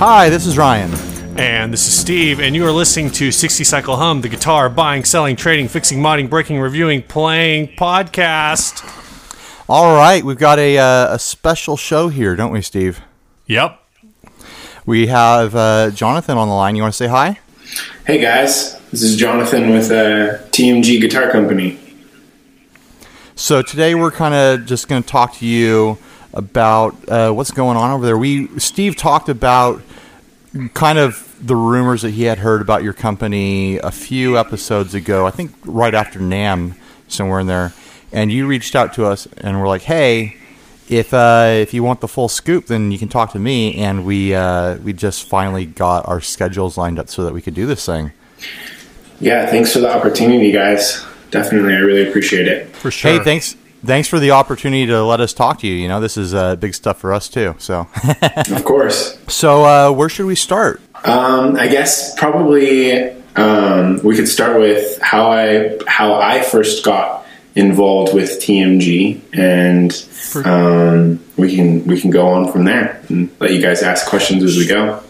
Hi, this is Ryan. And this is Steve, and you are listening to 60 Cycle Hum, the guitar buying, selling, trading, fixing, modding, breaking, reviewing, playing podcast. All right, we've got a, uh, a special show here, don't we, Steve? Yep. We have uh, Jonathan on the line. You want to say hi? Hey guys, this is Jonathan with uh, TMG Guitar Company. So today we're kind of just going to talk to you about uh, what's going on over there. We Steve talked about kind of the rumors that he had heard about your company a few episodes ago. I think right after NAMM, somewhere in there, and you reached out to us and were like, "Hey, if uh, if you want the full scoop, then you can talk to me." And we uh, we just finally got our schedules lined up so that we could do this thing. Yeah, thanks for the opportunity, guys. Definitely, I really appreciate it. For sure. Hey, thanks thanks for the opportunity to let us talk to you. You know, this is uh, big stuff for us too. So, Of course. so uh, where should we start? Um, I guess probably um, we could start with how I how I first got involved with TMG, and um, we can we can go on from there and let you guys ask questions as we go.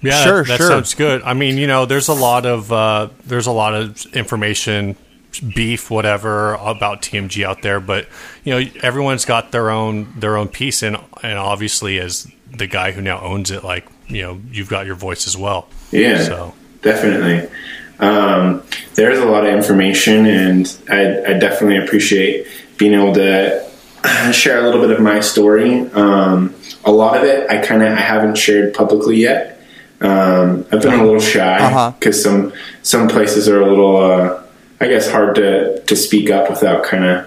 Yeah, Sure, that sure. sounds good. I mean, you know, there's a lot of uh, there's a lot of information, beef, whatever about TMG out there, but you know, everyone's got their own their own piece, and and obviously, as the guy who now owns it, like you know, you've got your voice as well. Yeah, So definitely. Um, there's a lot of information, and I, I definitely appreciate being able to share a little bit of my story. Um, a lot of it, I kind of I haven't shared publicly yet. Um, I've been a little shy Uh-huh. because some some places are a little, uh, I guess, hard to to speak up without kind of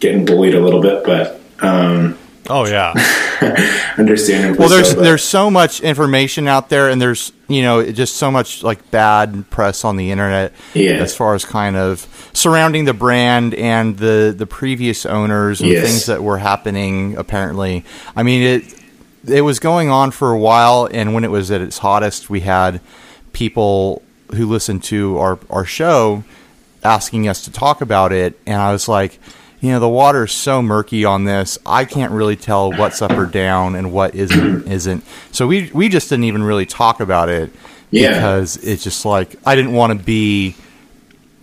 getting bullied a little bit. But um, oh yeah, understandably, Well, there's so, there's so much information out there, and there's you know just so much like bad press on the internet Yeah. as far as kind of surrounding the brand and the the previous owners and Yes. things that were happening. Apparently, I mean it it was going on for a while, and when it was at its hottest, we had people who listened to our our show asking us to talk about it, and I was like. You know the water is so murky on this. I can't really tell what's up or down and what isn't isn't. So we we just didn't even really talk about it Yeah. because it's just like I didn't want to be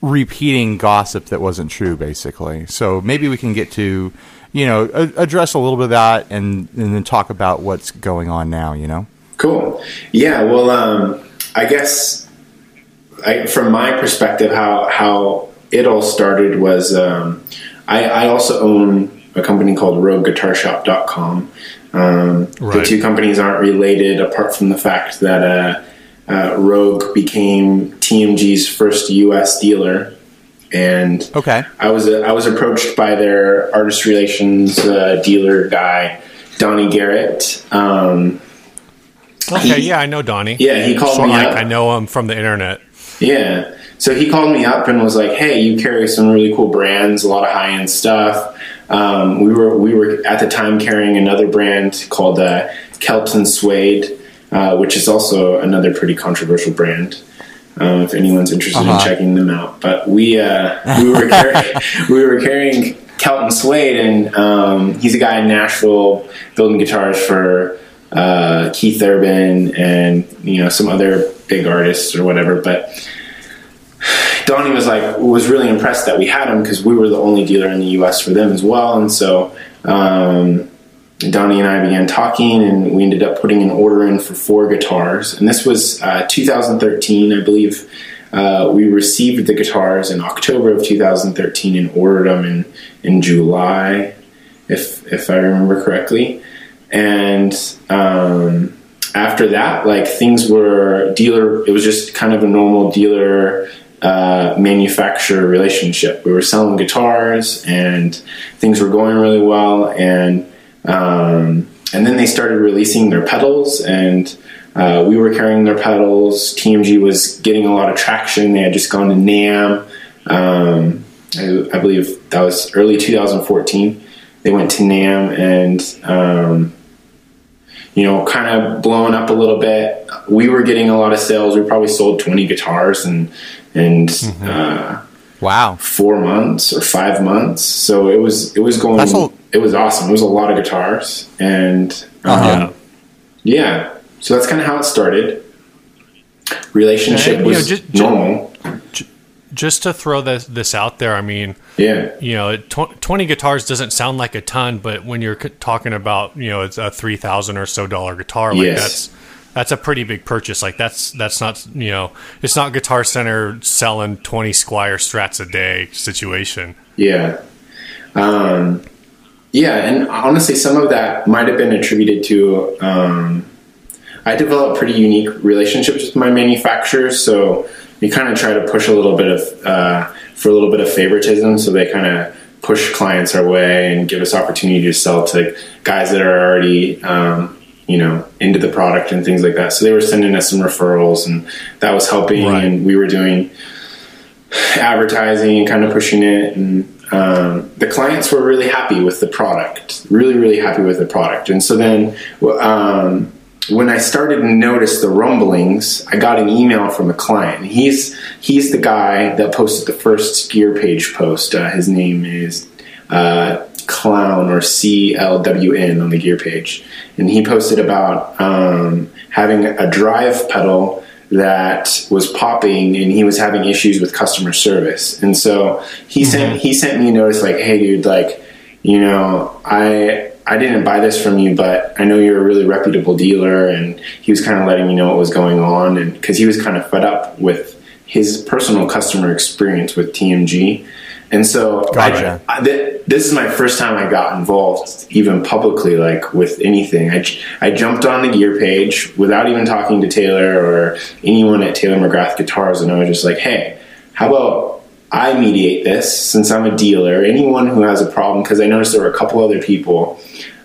repeating gossip that wasn't true, basically. So maybe we can get to, you know, a- address a little bit of that and and then talk about what's going on now. You know. Cool. Yeah. Well, um, I guess I, from my perspective, how how it all started was um, I, I also own a company called RogueGuitarShop.com. Um, The Right. two companies aren't related, apart from the fact that uh, uh, Rogue became TMG's first U.S. dealer, and Okay. I was I was approached by their artist relations uh, dealer guy, Donnie Garrett. Um, okay, He- yeah, I know Donnie. yeah, he called So, me up. I know him from the internet. Yeah. So he called me up and was like, "Hey, you carry some really cool brands, a lot of high end stuff." Um, we were we were at the time carrying another brand called uh, Kelton Swade, uh, which is also another pretty controversial brand. Um, if anyone's interested in Uh-huh. checking them out, but we uh, we were carrying, we were carrying Kelton Swade, and um, he's a guy in Nashville building guitars for uh, Keith Urban and you know some other big artists or whatever. But Donnie was like was really impressed that we had him because we were the only dealer in the U.S. for them as well, and so um, Donnie and I began talking, and we ended up putting an order in for four guitars, and this was uh, 2013, I believe. Uh, we received the guitars in October of 2013 and ordered them in in July, if if I remember correctly, and. Um, after that, like things were dealer. It was just kind of a normal dealer uh, manufacturer relationship. We were selling guitars, and things were going really well. And um, and then they started releasing their pedals, and uh, we were carrying their pedals. TMG was getting a lot of traction. They had just gone to NAMM. Um, I, I believe that was early 2014. They went to NAMM and. Um, you know, kind of blowing up a little bit. We were getting a lot of sales. We probably sold 20 guitars and and uh, Wow. four months or five months. So it was it was going. A- it was awesome. It was a lot of guitars and um, Uh-huh. yeah. so that's kind of how it started. Relationship And, know, was ju- ju- normal. Just to throw this this out there, I mean, Yeah. you know, tw- 20 guitars doesn't sound like a ton, but when you're c- talking about, you know, it's a 3000 or so dollar guitar, like Yes. that's that's a pretty big purchase. Like that's that's not, you know, it's not Guitar Center selling 20 Squier Strats a day situation. Yeah. Um, yeah, and honestly, some of that might have been attributed to um, I developed pretty unique relationships with my manufacturers, so we kind of try to push a little bit of uh, for a little bit of favoritism, so they kind of push clients our way and give us opportunity to sell to guys that are already um, you know into the product and things like that. So they were sending us some referrals, and that was helping, Right. and we were doing advertising and kind of pushing it and um, the clients were really happy with the product really really happy with the product and so then um, when i started to notice the rumblings i got an email from a client. He's he's the guy that posted the first gear page post. Uh, his name is uh, clown or clwn on the gear page. And he posted about um, having a drive pedal that was popping and he was having issues with customer service. And so he sent he sent me a notice like, "Hey dude, like, you know, I I didn't buy this from you, but I know you're a really reputable dealer." And he was kind of letting me know what was going on and cuz he was kind of fed up with his personal customer experience with TMG. And so Gotcha. I, I, th- this is my first time I got involved, even publicly, like with anything. I, j- I jumped on the gear page without even talking to Taylor or anyone at Taylor McGrath Guitars, and I was just like, hey, how about I mediate this since I'm a dealer? Anyone who has a problem, because I noticed there were a couple other people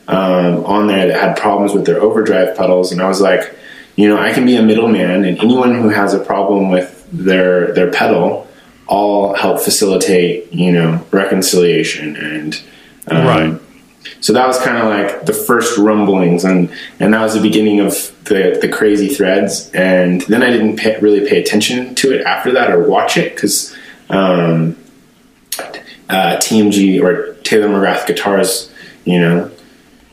um, on there that had problems with their overdrive pedals, and I was like, you know, I can be a middleman, and anyone who has a problem with their their pedal, I'll help facilitate, you know, reconciliation and um, Right. So that was kind of like the first rumblings, and and that was the beginning of the the crazy threads. And then I didn't pay, really pay attention to it after that or watch it because um, uh, TMG or Taylor McGrath Guitars, you know,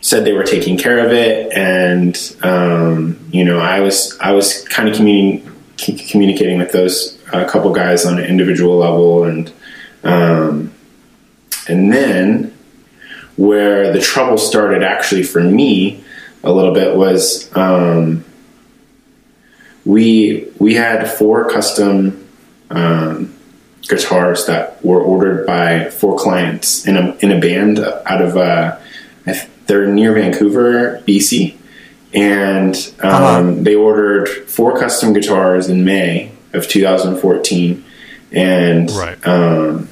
said they were taking care of it, and um, you know, I was I was kind of communi- communicating with those uh, couple guys on an individual level, and um, and then where the trouble started actually for me a little bit was um, we we had four custom um, guitars that were ordered by four clients in a in a band out of uh, they're near Vancouver, BC, and um, Uh-huh. they ordered four custom guitars in May of 2014, and Right. um,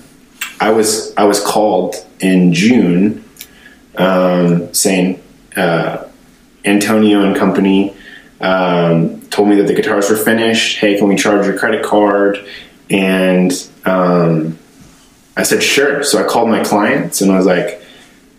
I was I was called in June um, saying uh, Antonio and company um, told me that the guitars were finished. Hey, can we charge your credit card? And um, I said sure. So I called my clients and I was like,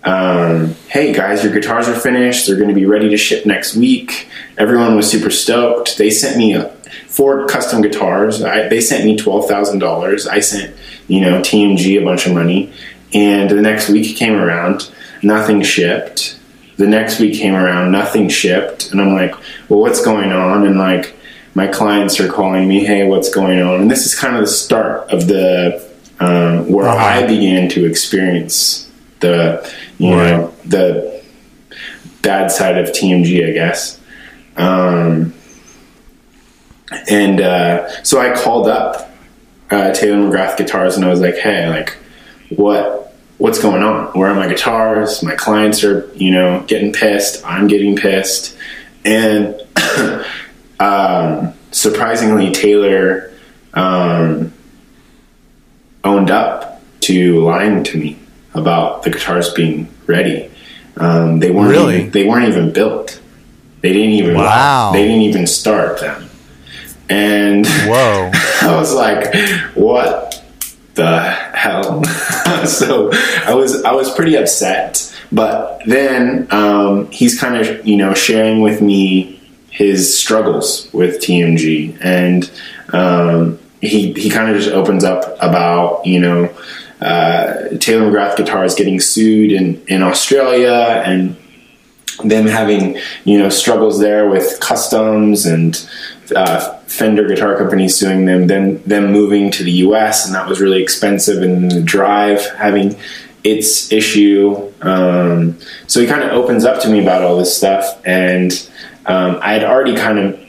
um, "Hey guys, your guitars are finished. They're going to be ready to ship next week." Everyone was super stoked. They sent me a, four custom guitars. I, they sent me twelve thousand dollars. I sent you know TMG a bunch of money, and the next week came around, nothing shipped. The next week came around, nothing shipped, and I'm like, "Well, what's going on?" And like, my clients are calling me, "Hey, what's going on?" And this is kind of the start of the um, where Uh-huh. I began to experience the you Right. know the bad side of TMG, I guess. Um, and uh, so I called up uh, Taylor McGrath Guitars and I was like, "Hey, like, what what's going on? Where are my guitars? My clients are, you know, getting pissed. I'm getting pissed." And um, surprisingly, Taylor um, owned up to lying to me about the guitars being ready. Um, they weren't Really? even, they weren't even built. They didn't even Wow. they didn't even start them. And Whoa. I was like, "What the hell?" so I was I was pretty upset. But then um, he's kind of you know sharing with me his struggles with TMG, and um, he he kind of just opens up about you know uh, Taylor McGrath Guitars getting sued in in Australia and them having you know struggles there with customs and uh, Fender guitar companies suing them, then them moving to the U.S. and that was really expensive, and the drive having its issue. Um, so he kind of opens up to me about all this stuff, and um, I had already kind of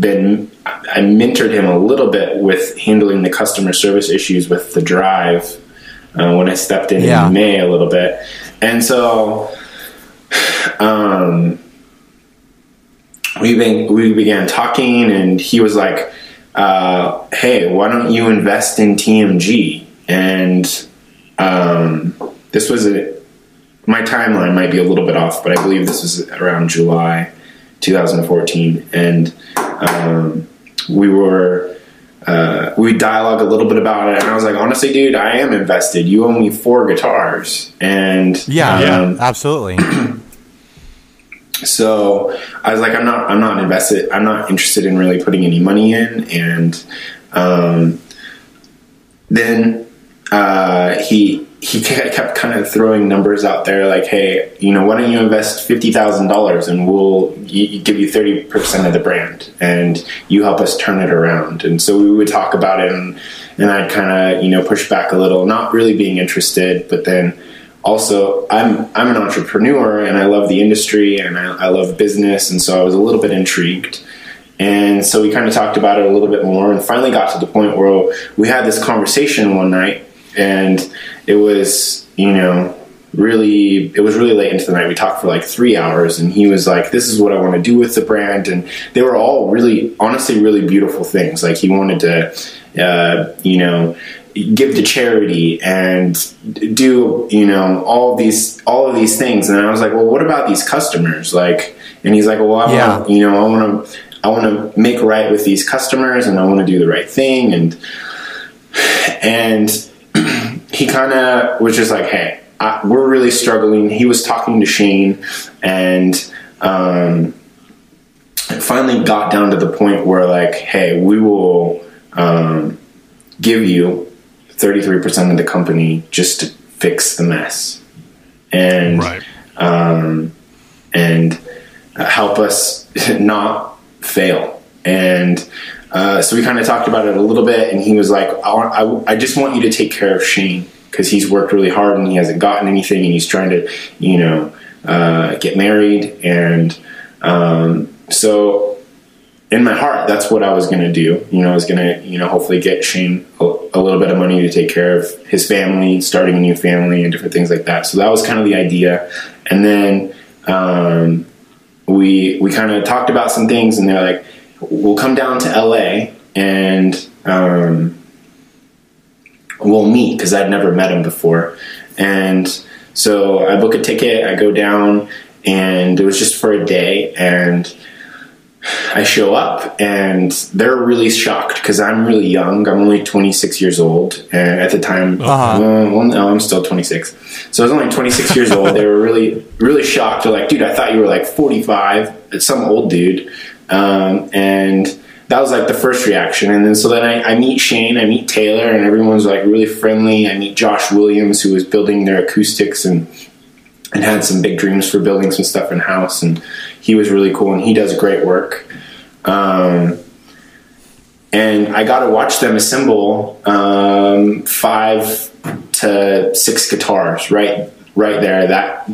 been I mentored him a little bit with handling the customer service issues with the drive uh, when I stepped in Yeah. in May a little bit, and so um, we been, we began talking, and he was like, uh, "Hey, why don't you invest in TMG?" And um, this was a my timeline might be a little bit off, but I believe this was around July 2014, and um, we were uh, we dialogue a little bit about it, and I was like, honestly, dude, I am invested. You owe me four guitars, and Yeah, um, absolutely. so I was like, I'm not, I'm not invested. I'm not interested in really putting any money in. And um, then uh, he he kept kind of throwing numbers out there, like, hey, you know, why don't you invest fifty thousand dollars and we'll give you thirty percent of the brand, and you help us turn it around. And so we would talk about it, and and I'd kind of you know push back a little, not really being interested, but then also I'm I'm an entrepreneur and I love the industry and I, I love business and so I was a little bit intrigued and so we kind of talked about it a little bit more and finally got to the point where we had this conversation one night and it was you know really it was really late into the night. We talked for like three hours and he was like this is what i want to do with the brand. And they were all really honestly really beautiful things. Like he wanted to uh, you know give to charity and do you know all of these all of these things. And i was like well what about these customers? Like and he's like well I Yeah. want, you know i want to i want to make right with these customers and i want to do the right thing. And and he kind of was just like, "Hey, I, we're really struggling." He was talking to Shane, and um, finally got down to the point where, like, "Hey, we will um, give you thirty three percent of the company just to fix the mess," and Right. um, and help us not fail. And uh, so we kind of talked about it a little bit, and he was like, I, want, I, I just want you to take care of Shane because he's worked really hard and he hasn't gotten anything, and he's trying to, you know, uh, get married. And um, so in my heart, that's what I was going to do. You know, I was going to, you know, hopefully get Shane a, a little bit of money to take care of his family, starting a new family, and different things like that. So that was kind of the idea. And then um, we we kind of talked about some things, and they're like, "We'll come down to LA and um, we'll meet," because I'd never met him before, and so I book a ticket. I go down, and it was just for a day, and I show up and they're really shocked because I'm really young. I'm only 26 years old, and at the time, Uh-huh. uh, well, no, I'm still 26. So I was only 26 years old. They were really, really shocked. They're like, "Dude, I thought you were like 45, It's some old dude," um, and that was like the first reaction. And then so then I, I meet Shane, I meet Taylor, and everyone's like really friendly. I meet Josh Williams, who was building their acoustics and and had some big dreams for building some stuff in house and he was really cool and he does great work um, and i got to watch them assemble um, five to six guitars right right there that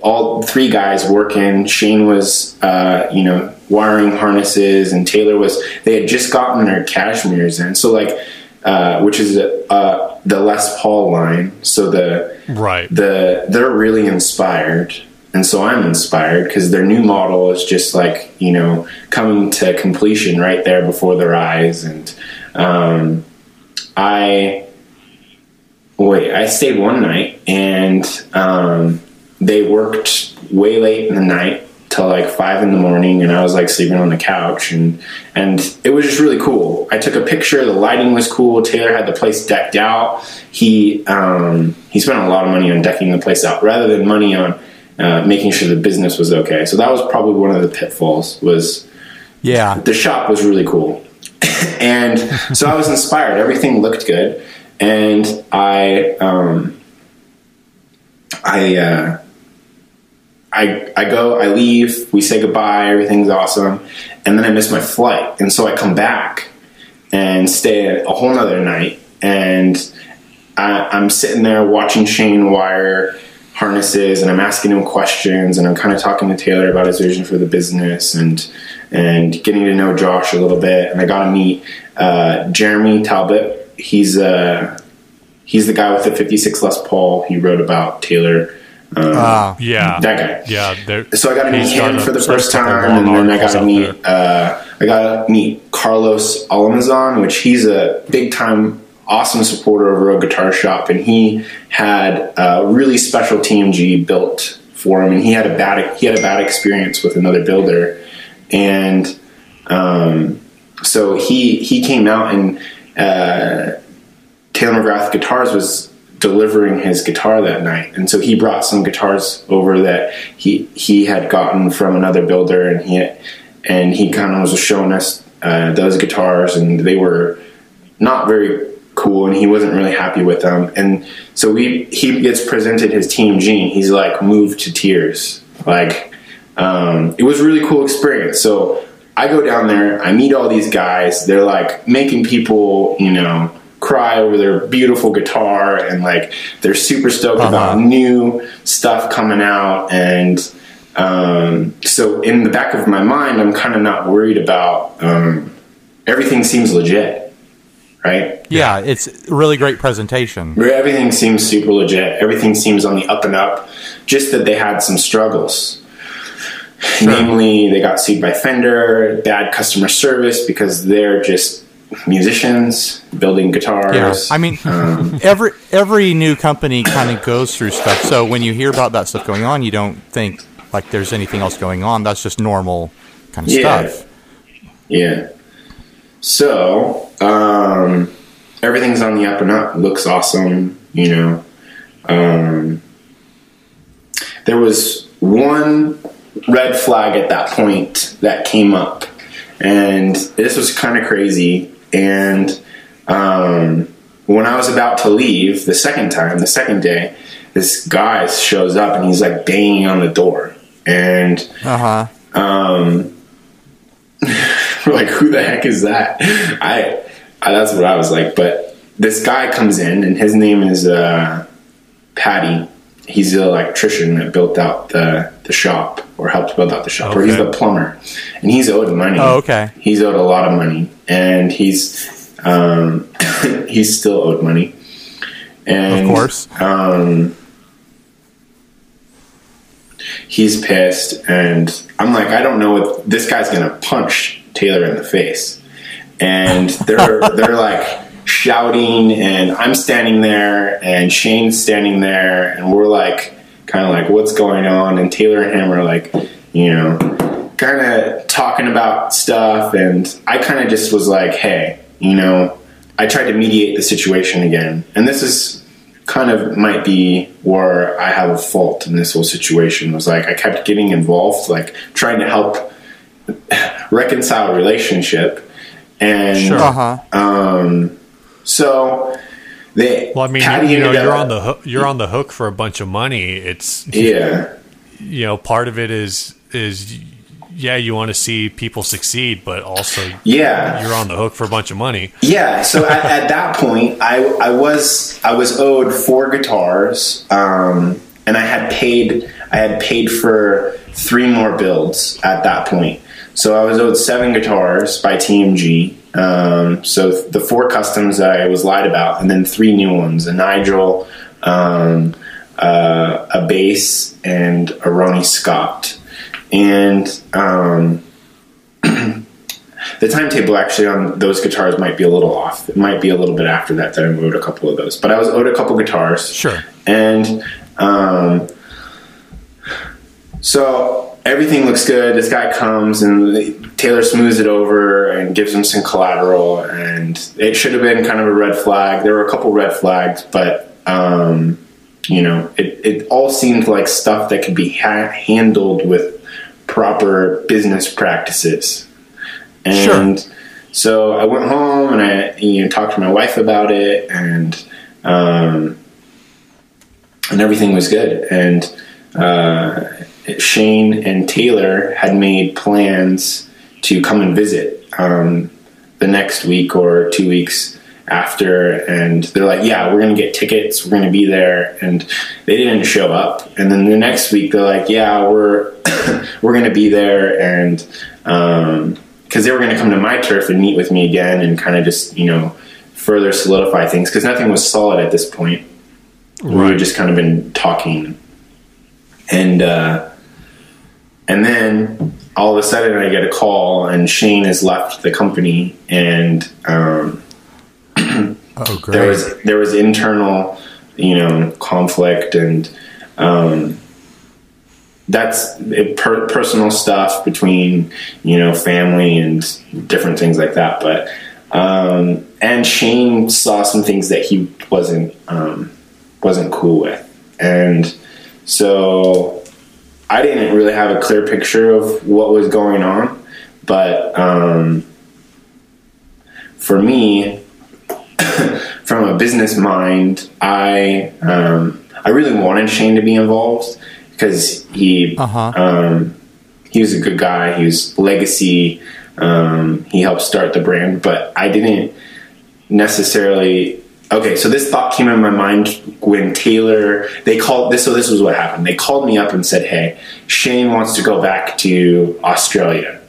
all three guys working. Shane was uh, you know wiring harnesses and taylor was they had just gotten their cashmeres in. So like uh, which is uh, the les paul line. So the Right. the they're really inspired. And so i'm inspired because their new model is just like you know coming to completion right there before their eyes. And um, i wait i stayed one night and um, they worked way late in the night till like five in the morning and i was like sleeping on the couch and and it was just really cool. I took a picture the lighting was cool taylor had the place decked out. He um, he spent a lot of money on decking the place out rather than money on uh, making sure the business was okay. So that was probably one of the pitfalls was Yeah. the shop was really cool. And so i was inspired. Everything looked good. And i um, i uh, I I go, I leave, we say goodbye, everything's awesome, and then I miss my flight, and so I come back and stay a whole nother night, and I, I'm sitting there watching Shane wire harnesses, and I'm asking him questions, and I'm kind of talking to Taylor about his vision for the business, and and getting to know Josh a little bit, and I got to meet uh, Jeremy Talbot. He's uh, he's the guy with the 56 Les Paul. He wrote about Taylor. Um, Ah. Yeah, that guy. Yeah, So I got to meet him for the he's got a first time, and then I got to meet uh, I got to meet Carlos Alamazon, which he's a big time awesome supporter of Rogue Guitar Shop, and he had a really special TMG built for him, and he had a bad he had a bad experience with another builder, and um, so he he came out and uh, Taylor McGrath Guitars was delivering his guitar that night, and so he brought some guitars over that he he had gotten from another builder, and he and he kind of was showing us uh, those guitars, and they were not very cool, and he wasn't really happy with them, and so we he gets presented his TMG and he's like moved to tears, like um, it was a really cool experience. So I go down there, I meet all these guys. They're like making people, you know, cry over their beautiful guitar, and like they're super stoked about new stuff coming out. And um, so in the back of my mind, I'm kind of not worried about um, everything. Seems legit, right? Yeah, it's really great presentation. Everything seems super legit. Everything seems on the up and up. Just that they had some struggles. Namely, they got sued by Fender, bad customer service because they're just musicians building guitars. Yeah. I mean, Um, every every new company kind of goes through stuff. So when you hear about that stuff going on, you don't think like there's anything else going on. That's just normal kind of Yeah. stuff. Yeah. So, um, everything's on the up and up. Looks awesome, you know. Um, there was one red flag at that point that came up, and this was kind of crazy. And um, when I was about to leave the second time, the second day, this guy shows up and he's like banging on the door. And Uh huh. um, we're like, who the heck is that? I, I, that's what I was like. But this guy comes in, and his name is uh, Patty. He's the electrician that built out the the shop, or helped build out the shop, or he's Okay. the plumber, and he's owed money. Oh, okay. He's owed a lot of money, and he's um, he's still owed money. And Of course. um, he's pissed, and I'm like, I don't know what this guy's gonna punch Taylor in the face, and they're they're like shouting, and I'm standing there, and Shane's standing there, and we're like, kind of like, what's going on? And Taylor and him are like, you know, kind of talking about stuff, and I kind of just was like, hey, you know, I tried to mediate the situation again, and this is kind of might be where I have a fault in this whole situation was like I kept getting involved, like trying to help reconcile relationship. And Uh huh. um, so they Well, I mean, Patty you know, you're up- on the hook, you're on the hook for a bunch of money. It's yeah you know, part of it is is yeah, you want to see people succeed, but also yeah you're on the hook for a bunch of money. Yeah, so at, at that point, I, I was I was owed four guitars, um, and I had paid I had paid for three more builds at that point. So I was owed seven guitars by TMG. Um, so the four customs I was lied about, and then three new ones: a Nigel, um, uh, a bass, and a Ronnie Scott. And um, the timetable actually on those guitars might be a little off. It might be a little bit after that that I owed a couple of those. But I was owed a couple guitars. Sure. And um, so everything looks good. This guy comes and Taylor smooths it over and gives him some collateral. And it should have been kind of a red flag. There were a couple red flags, but um, you know, it, it all seemed like stuff that could be ha- handled with proper business practices. And so I went home and I you know talked to my wife about it and um, and everything was good and uh, Shane and Taylor had made plans to come and visit um, the next week or two weeks after and they're like yeah we're gonna get tickets we're gonna be there and they didn't show up. And then the next week they're like yeah we're we're gonna be there and um because they were gonna come to my turf and meet with me again and kind of just you know further solidify things because nothing was solid at this point. We Right. had just kind of been talking. And uh and then all of a sudden I get a call and Shane has left the company and um Oh, there was there was internal you know conflict and um, that's per, personal stuff between you know family and different things like that. But um, and Shane saw some things that he wasn't um, wasn't cool with. And so I didn't really have a clear picture of what was going on but um, for me from a business mind, I um, I really wanted Shane to be involved because he Uh-huh. um, he was a good guy. He was legacy. Um, he helped start the brand, but I didn't necessarily. Okay, so this thought came in my mind when Taylor they called this. So this was what happened. They called me up and said, "Hey, Shane wants to go back to Australia."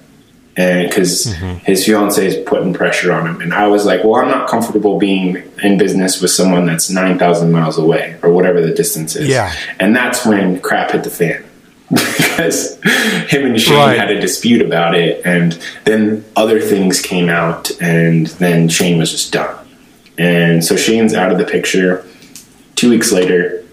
and because mm-hmm. his fiance is putting pressure on him. And I was like, well, I'm not comfortable being in business with someone that's 9,000 miles away or whatever the distance is. Yeah. And that's when crap hit the fan. because him and Shane Right. had a dispute about it. And then other things came out, and then Shane was just done. And so Shane's out of the picture. Two weeks later,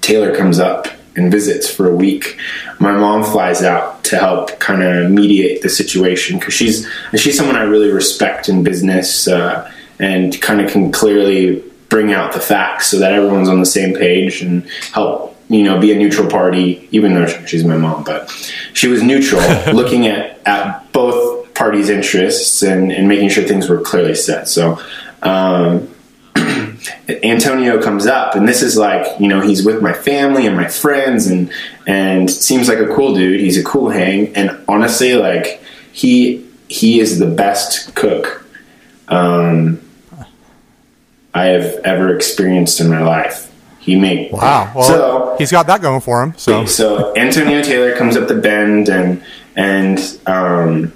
Taylor comes up and visits for a week. My mom flies out to help kind of mediate the situation because she's she's someone I really respect in business uh, and kind of can clearly bring out the facts so that everyone's on the same page and help you know be a neutral party. Even though she's my mom, but she was neutral, looking at at both parties' interests and, and making sure things were clearly set. So. Um, Antonio comes up, and this is like you know he's with my family and my friends, and and seems like a cool dude. He's a cool hang, and honestly, like he he is the best cook um, I have ever experienced in my life. He make wow. Well, so he's got that going for him. So so Antonio Taylor comes up the bend and and um,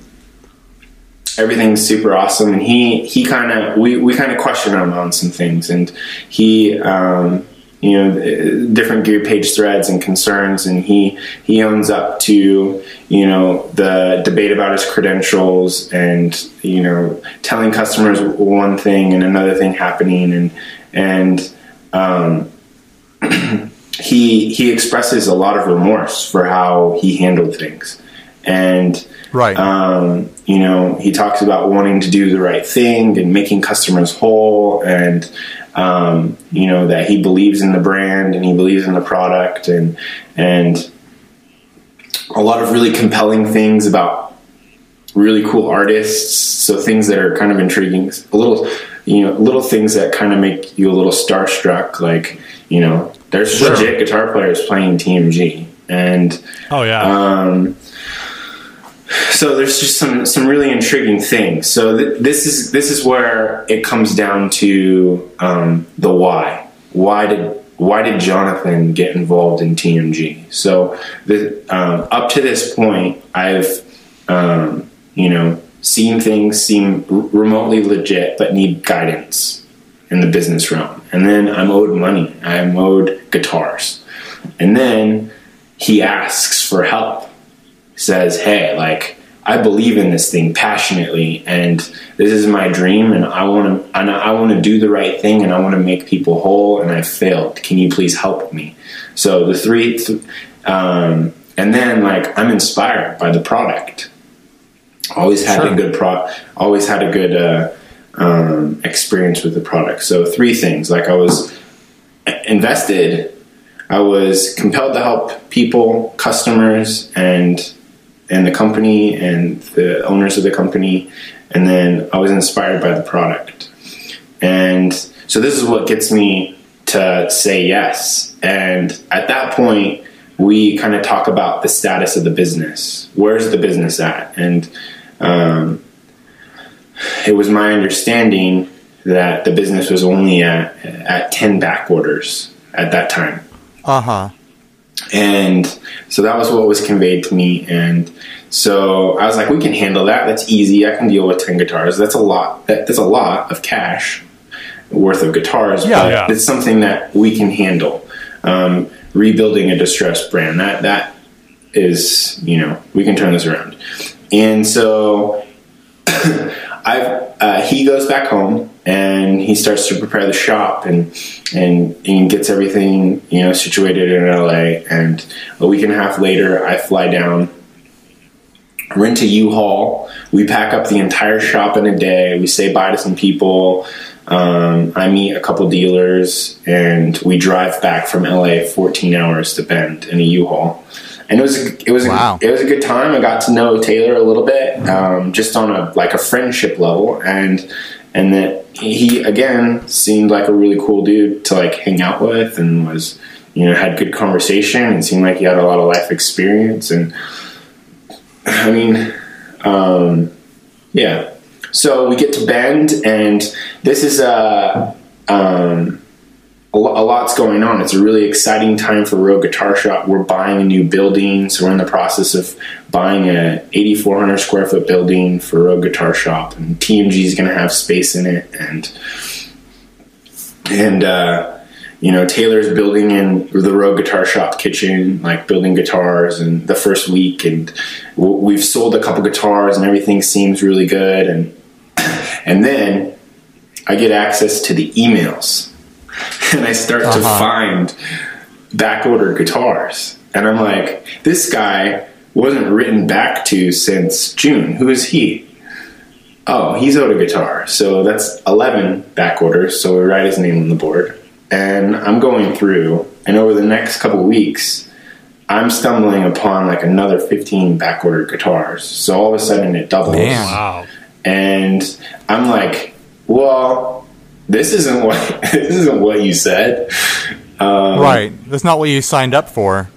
everything's super awesome. And he he kind of we, we kind of question him on some things. And he um, you know different gear page threads and concerns. And he he owns up to you know the debate about his credentials and you know telling customers one thing and another thing happening. And and um, he he expresses a lot of remorse for how he handled things. And right. um, you know he talks about wanting to do the right thing and making customers whole and um, you know that he believes in the brand and he believes in the product and and a lot of really compelling things about really cool artists so things that are kind of intriguing a little you know little things that kind of make you a little starstruck like you know there's Sure. legit guitar players playing tmg and Oh yeah. um, so there's just some some really intriguing things. So th- this is this is where it comes down to um, the why. Why did why did Jonathan get involved in TMG? So the, um, up to this point, I've um, you know seen things seem remotely legit, but need guidance in the business realm. And then I'm owed money. I'm owed guitars. And then he asks for help says, "Hey, like I believe in this thing passionately, and this is my dream, and I want to, and I want to do the right thing, and I want to make people whole, and I failed. Can you please help me?" So the three, th- um, and then like I'm inspired by the product. Always had Sure. a good pro, always had a good uh, um, experience with the product. So three things, like I was invested I was compelled to help people, customers, and and the company and the owners of the company, and then I was inspired by the product. And so this is what gets me to say yes. And at that point, we kind of talk about the status of the business. Where's the business at? And um, it was my understanding that the business was only at at ten back orders at that time. Uh huh. And so that was what was conveyed to me. And so I was like, we can handle that. That's easy. I can deal with 10 guitars. That's a lot. That, that's a lot of cash worth of guitars. Yeah, but yeah. it's something that we can handle. Um, rebuilding a distressed brand, that, that is, you know, we can turn this around. And so I've, uh, he goes back home and he starts to prepare the shop and, and, and gets everything, you know, situated in LA. And a week and a half later, I fly down, rent a U-Haul. We pack up the entire shop in a day. We say bye to some people. Um, I meet a couple dealers and we drive back from LA 14 hours to Bend in a U-Haul. And it was a, it was Wow. a, it was a good time. I got to know Taylor a little bit, um, just on a like a friendship level, and and that he again seemed like a really cool dude to like hang out with, and was you know had good conversation, and seemed like he had a lot of life experience, and I mean, um, yeah. So we get to Bend, and this is a. Um, a lot's going on. It's a really exciting time for Rogue Guitar Shop. We're buying a new building, so we're in the process of buying a 8,400 square foot building for Rogue Guitar Shop, and TMG is going to have space in it, and and uh, you know Taylor's building in the Rogue Guitar Shop kitchen, like building guitars, and the first week, and we've sold a couple guitars, and everything seems really good, and and then I get access to the emails and I start to Uh-huh. find back order guitars. And I'm like, this guy wasn't written back to since June. Who is he? Oh, he's owed a guitar. So that's 11 back orders. So we write his name on the board. And I'm going through, and over the next couple weeks, I'm stumbling upon like another 15 back ordered guitars. So all of a sudden it doubles Man. Wow. and I'm like, well, this isn't what this isn't what you said. Um, right. That's not what you signed up for.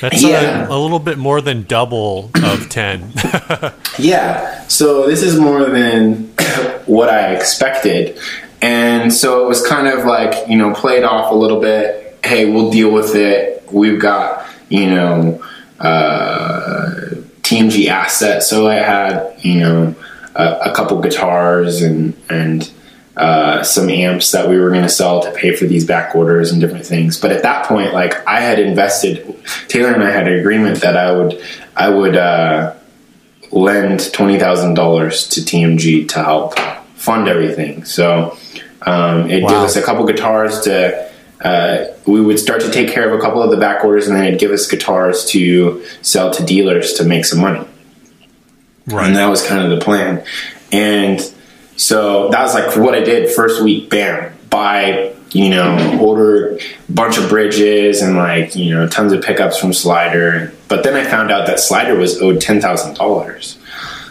That's Yeah. a, a little bit more than double of 10. Yeah. So this is more than what I expected, and so it was kind of like you know played off a little bit. Hey, we'll deal with it. We've got you know uh, TMG assets, so I had you know a, a couple guitars and and. Uh, some amps that we were going to sell to pay for these back orders and different things. But at that point, like I had invested, Taylor and I had an agreement that I would, I would, uh, lend twenty thousand dollars to TMG to help fund everything. So um, it gave us a couple guitars to. Uh, we would start to take care of a couple of the back orders, and then it'd give us guitars to sell to dealers to make some money. Right. And that was kind of the plan. And so that was like what I did first week. Bam, buy you know order a bunch of bridges and like you know tons of pickups from Slider. But then I found out that Slider was owed ten thousand dollars,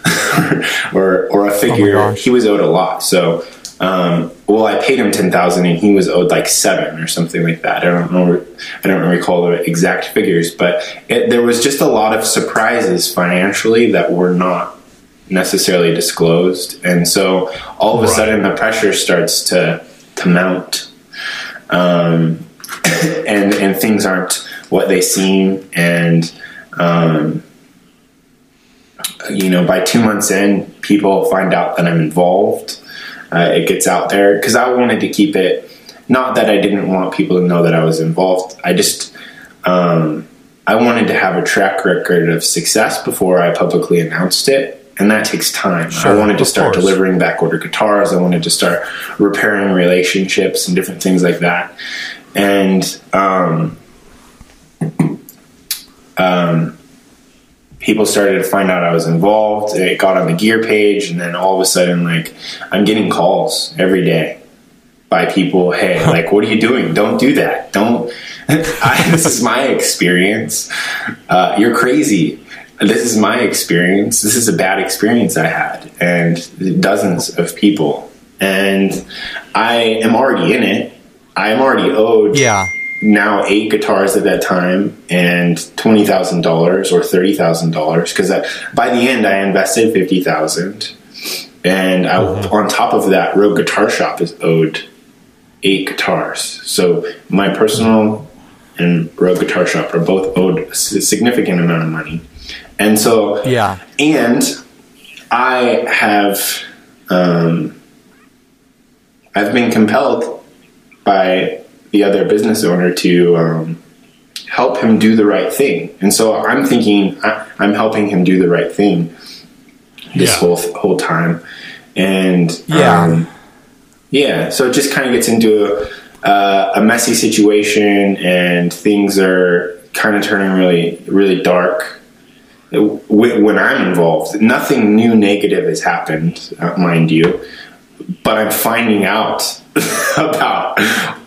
or or a figure. gosh. he was owed a lot. So. Um, well, I paid him ten thousand, and he was owed like seven or something like that. I don't know. I don't recall the exact figures, but it, there was just a lot of surprises financially that were not necessarily disclosed, and so all of a Right. sudden the pressure starts to to mount, um, and and things aren't what they seem, and um, you know by two months in, people find out that I'm involved. Uh, it gets out there because I wanted to keep it. Not that I didn't want people to know that I was involved. I just um, I wanted to have a track record of success before I publicly announced it, and that takes time. I wanted to start course. delivering backorder guitars. I wanted to start repairing relationships and different things like that. And um, um, people started to find out I was involved. It got on the gear page, and then all of a sudden, like I'm getting calls every day by people. Hey, like, what are you doing? Don't do that. Don't. I, this is my experience. Uh, you're crazy. This is my experience. This is a bad experience I had, and dozens of people. And I am already in it. I am already owed Yeah. now eight guitars at that time and twenty thousand dollars or thirty thousand dollars because by the end I invested fifty thousand, and I, mm-hmm. on top of that, Rogue Guitar Shop is owed eight guitars. So my personal and Rogue Guitar Shop are both owed a significant amount of money, and so Yeah. and I have um, I've been compelled by the other business owner to um, help him do the right thing, and so I'm thinking I, I'm helping him do the right thing this Yeah. whole whole time, and Yeah. um, yeah. So it just kind of gets into a, uh, a messy situation, and things are kind of turning really really dark when when I'm involved. Nothing new negative has happened, uh, mind you, but I'm finding out about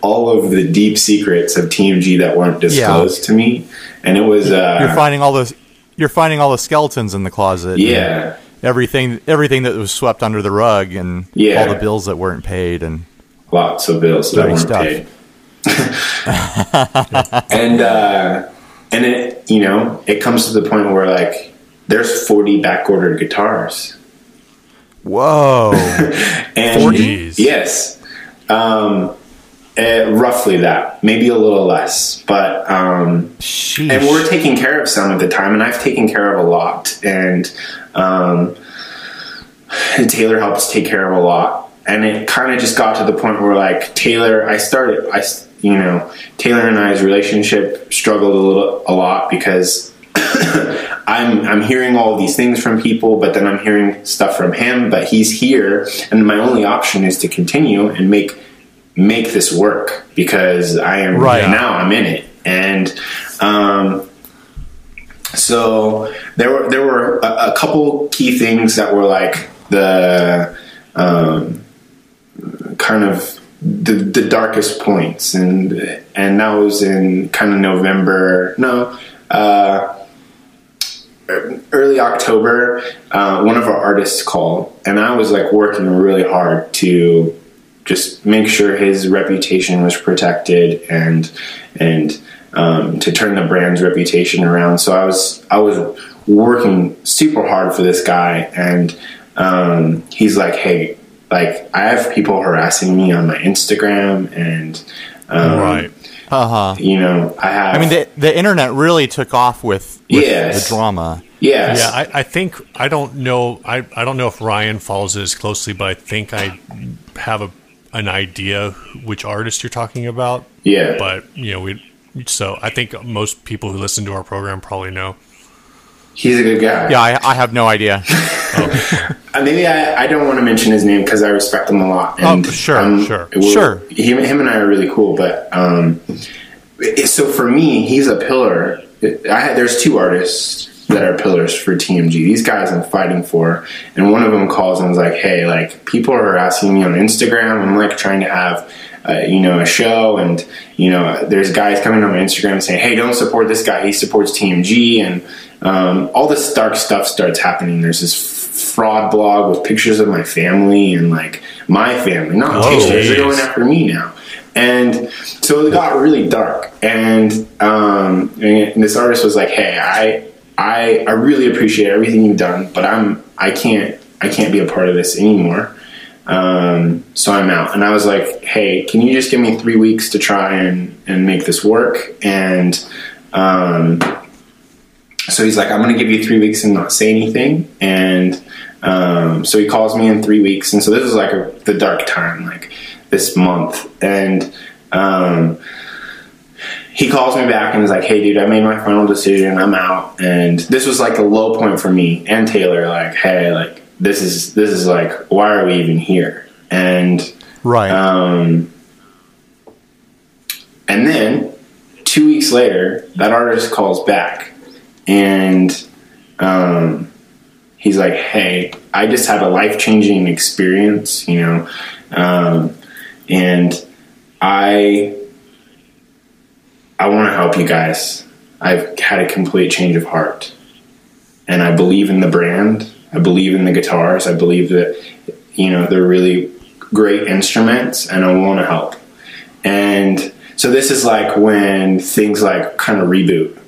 all of the deep secrets of TMG that weren't disclosed to me, and it was uh, You're finding all the you're finding all the skeletons in the closet. yeah, Everything everything that was swept under the rug and Yeah. all the bills that weren't paid and lots of bills that weren't stuff. paid. and uh, and it you know it comes to the point where like there's 40 back ordered guitars Whoa. and 40? yes um, eh, roughly that maybe a little less but um, Sheesh. and we're taking care of some at the time and i've taken care of a lot and um, and taylor helps take care of a lot and it kind of just got to the point where like taylor i started i you know taylor and i's relationship struggled a little a lot because I'm I'm hearing all these things from people, but then I'm hearing stuff from him. But he's here, and my only option is to continue and make make this work because I am Right. now I'm in it, and um, so there were there were a, a couple key things that were like the um, kind of the, the darkest points, and and that was in kind of November. No. Uh, early October, uh, one of our artists called, and I was like working really hard to just make sure his reputation was protected and and um, to turn the brand's reputation around. So I was I was working super hard for this guy, and um, he's like, "Hey, like I have people harassing me on my Instagram, and um, right. Uh huh. you know, I have. I mean, the the internet really took off with, with Yes. the drama. yes, Yeah, I, I think I don't know. I, I don't know if Ryan follows it as closely, but I think I have a an idea which artist you're talking about. yeah, But you know, we so I think most people who listen to our program probably know. He's a good guy. Yeah, I, I have no idea. Uh, maybe I, I don't want to mention his name because I respect him a lot. And Oh, sure, um, sure, sure. Him, him and I are really cool, but um, it- so for me, he's a pillar. I had there's two artists that are pillars for TMG. These guys I'm fighting for, and one of them calls and is like, "Hey, like people are harassing me on Instagram. I'm like trying to have." Uh, you know, a show, and you know, there's guys coming on my Instagram saying, "Hey, don't support this guy. He supports TMG," and um, all this dark stuff starts happening. There's this f- fraud blog with pictures of my family and like my family, not Oh, Taylor's. They're going after me now, and so it got really dark. And, um, and this artist was like, "Hey, I, I, I really appreciate everything you've done, but I'm, I can't, I can't be a part of this anymore." Um, so I'm out. And I was like, hey, can you just give me three weeks to try and, and make this work? And um, so he's like, I'm going to give you three weeks and not say anything. And um, so he calls me in three weeks. And so this is like a, the dark time, like this month. And um, he calls me back and is like, "Hey, dude, I made my final decision. I'm out." And this was like a low point for me and Taylor. Like, hey, like this is this is like, why are we even here? And Right. um, and then two weeks later, that artist calls back and um, he's like, Hey, I just had a life changing experience, you know, um, and I. I want to help you guys. I've had a complete change of heart. And I believe in the brand. I believe in the guitars. I believe that, you know, they're really great instruments and I want to help. And so this is like when things like kind of reboot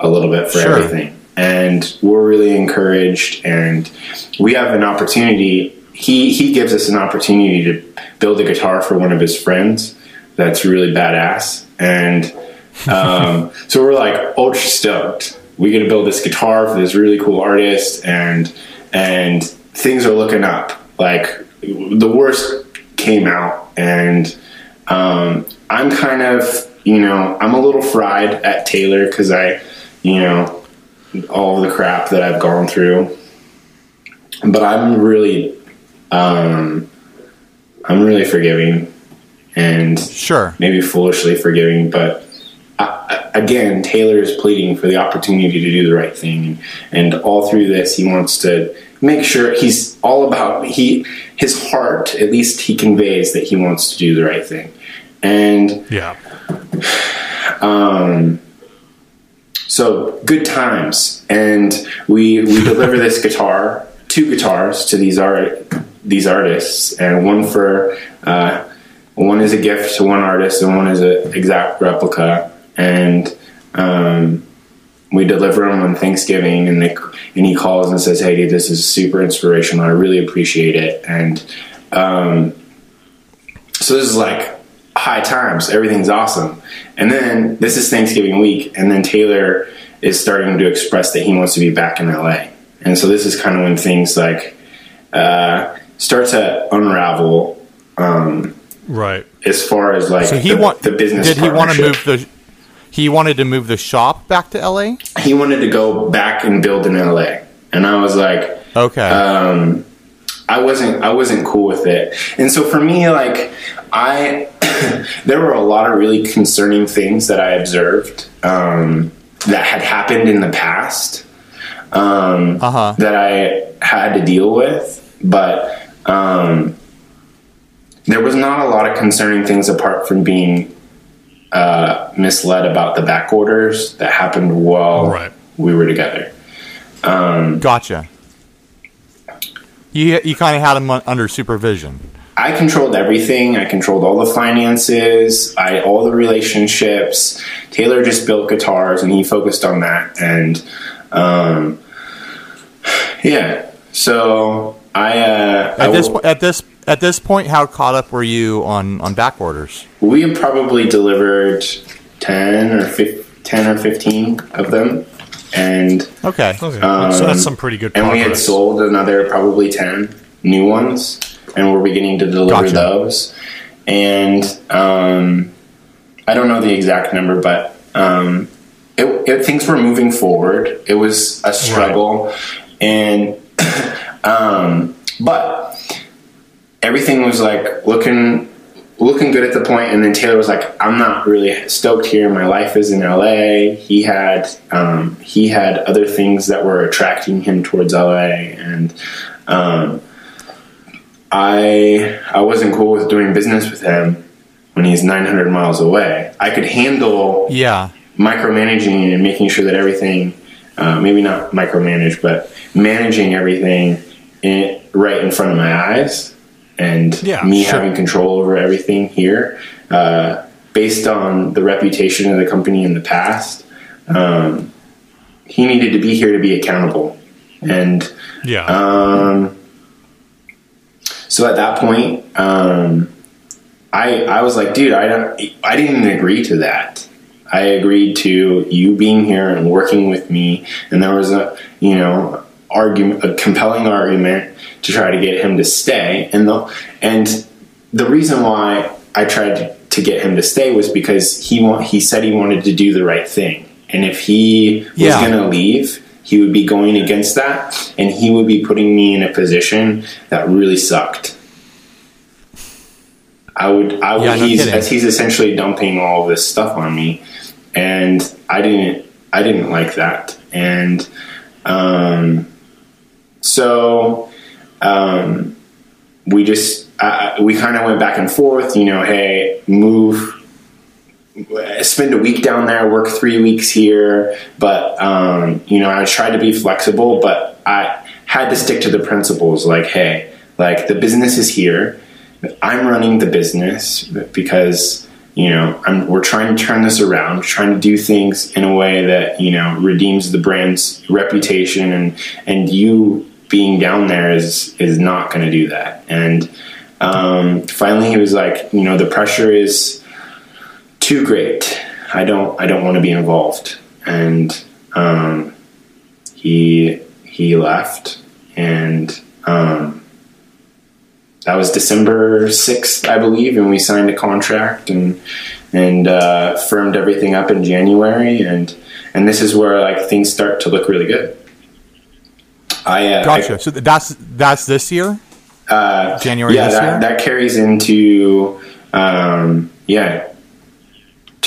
a little bit for Sure. everything. And we're really encouraged and we have an opportunity. He he gives us an opportunity to build a guitar for one of his friends that's really badass. And um, so we're like ultra stoked. We get to build this guitar for this really cool artist and and things are looking up. Like the worst came out and um, I'm kind of, you know, I'm a little fried at Taylor because I, you know, all the crap that I've gone through. But I'm really, um, I'm really forgiving and Sure. maybe foolishly forgiving. But I, again, Taylor is pleading for the opportunity to do the right thing, and all through this, he wants to make sure he's all about he his heart. At least he conveys that he wants to do the right thing, and Yeah. so good times. And we we deliver this guitar, two guitars to these art these artists, and one for uh, one is a gift to one artist, and one is an exact replica. And um, we deliver them on Thanksgiving, and they and he calls and says, "Hey, dude, this is super inspirational. I really appreciate it." And um, so this is like high times. Everything's awesome. And then this is Thanksgiving week, and then Taylor is starting to express that he wants to be back in LA. And so this is kind of when things like uh, start to unravel um, Right. as far as like So he the, want the business. Did he want to move the? He wanted to move the shop back to LA. He wanted to go back and build in LA, and I was like, Okay. um, I wasn't I wasn't cool with it. And so for me, like I, there were a lot of really concerning things that I observed um, that had happened in the past um, Uh-huh. that I had to deal with, but um, there was not a lot of concerning things apart from being uh, misled about the back orders that happened while Right. we were together. gotcha. You you kind of had him under supervision. I controlled everything. I controlled all the finances, I all the relationships. Taylor just built guitars, and he focused on that. And um, yeah, so I uh, I At this will- po- at this at this point, how caught up were you on on back orders? we have probably delivered ten or fif- ten or fifteen of them, and Okay. Okay. so that's some pretty good and progress. we had sold another probably 10 new ones and we're beginning to deliver Gotcha. those. And um, i don't know the exact number but um, it, it, things were moving forward. It was a struggle. And um, but everything was like looking looking good at the point. And then taylor was like i'm not really stoked here. My life is in la he had um, he had other things that were attracting him towards la and um, i i wasn't cool with doing business with him when he's 900 miles away i could handle Yeah. micromanaging and making sure that everything, uh, maybe not micromanage, but managing everything in, right in front of my eyes, and Yeah, me sure. having control over everything here, uh, based on the reputation of the company in the past. Um, he needed to be here to be accountable, and yeah. um, so at that point, um, I I was like, dude, I don't, I didn't agree to that. I agreed to you being here and working with me, and there was a you know argument, a compelling argument to try to get him to stay, and the and the reason why I tried to, to get him to stay was because he want he said he wanted to do the right thing, and if he was Yeah. going to leave, he would be going against that, and he would be putting me in a position that really sucked. I would, I would, Yeah, he's as he's essentially dumping all this stuff on me, and I didn't, I didn't like that, and um, so um, we just, uh, we kind of went back and forth, you know, hey, move spend a week down there, work three weeks here. But um, you know, I tried to be flexible, but I had to stick to the principles. Like, hey, like the business is here. I'm running the business because you know, I'm, we're trying to turn this around, trying to do things in a way that you know redeems the brand's reputation, and and you being down there is is not going to do that. And um, finally, he was like, you know, the pressure is too great. I don't I don't want to be involved, and um, he he left, and um, that was December sixth, I believe, and we signed a contract and and uh, firmed everything up in January, and and this is where like things start to look really good. I uh, gotcha. I, so that's that's this year, uh, January. Yeah, that, that carries into um, yeah,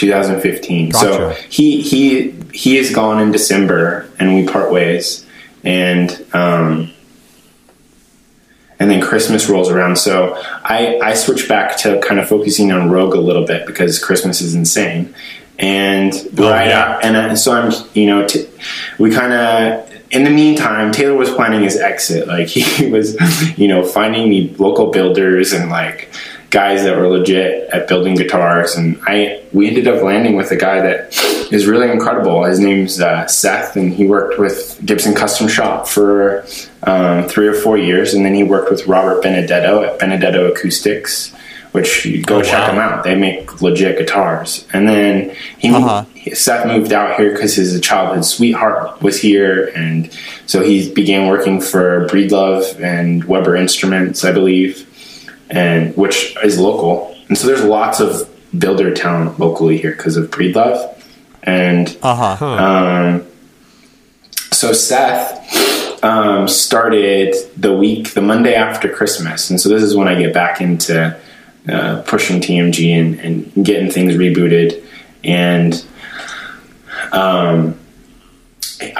2015. Gotcha. So he he he is gone in December, and we part ways, and um, and then Christmas rolls around. So I I switch back to kind of focusing on Rogue a little bit because Christmas is insane, and oh, right yeah. and uh, so I'm you know t- we kind of in the meantime, Taylor was planning his exit. Like he was, you know, finding the local builders and like guys that were legit at building guitars. And I we ended up landing with a guy that is really incredible. His name's uh, Seth, and he worked with Gibson Custom Shop for um, three or four years, and then he worked with Robert Benedetto at Benedetto Acoustics which you go oh, check wow. them out. They make legit guitars. And then he uh-huh. Seth moved out here because his childhood sweetheart was here, and so he began working for Breedlove and Weber Instruments, I believe, and which is local. And so there's lots of builder talent locally here because of Breedlove. And uh-huh. um, so Seth um, started the week, the Monday after Christmas, and so this is when I get back into uh, pushing TMG and, and, getting things rebooted. And um,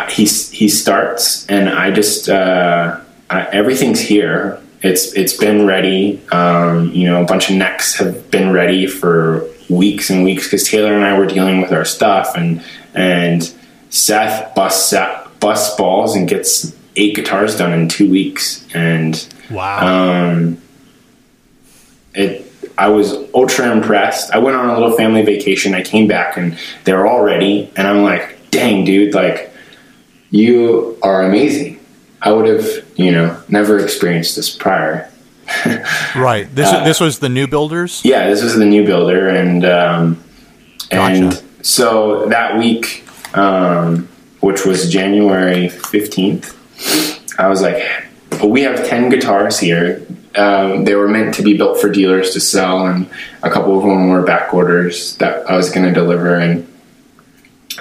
he he starts, and I just uh, I, everything's here. It's it's been ready. Um, you know, a bunch of necks have been ready for weeks and weeks because Taylor and I were dealing with our stuff, and and Seth busts busts balls and gets eight guitars done in two weeks, and wow. Um, it I was ultra impressed. I went on a little family vacation. I came back and they were all ready, and I'm like, dang, dude, like you are amazing. I would have, you know, never experienced this prior. right. This uh, this was the new builders. Yeah, this was the new builder, and um, gotcha. and so that week, um, which was January fifteenth, I was like, we have ten guitars here um, they were meant to be built for dealers to sell, and a couple of them were back orders that I was going to deliver. And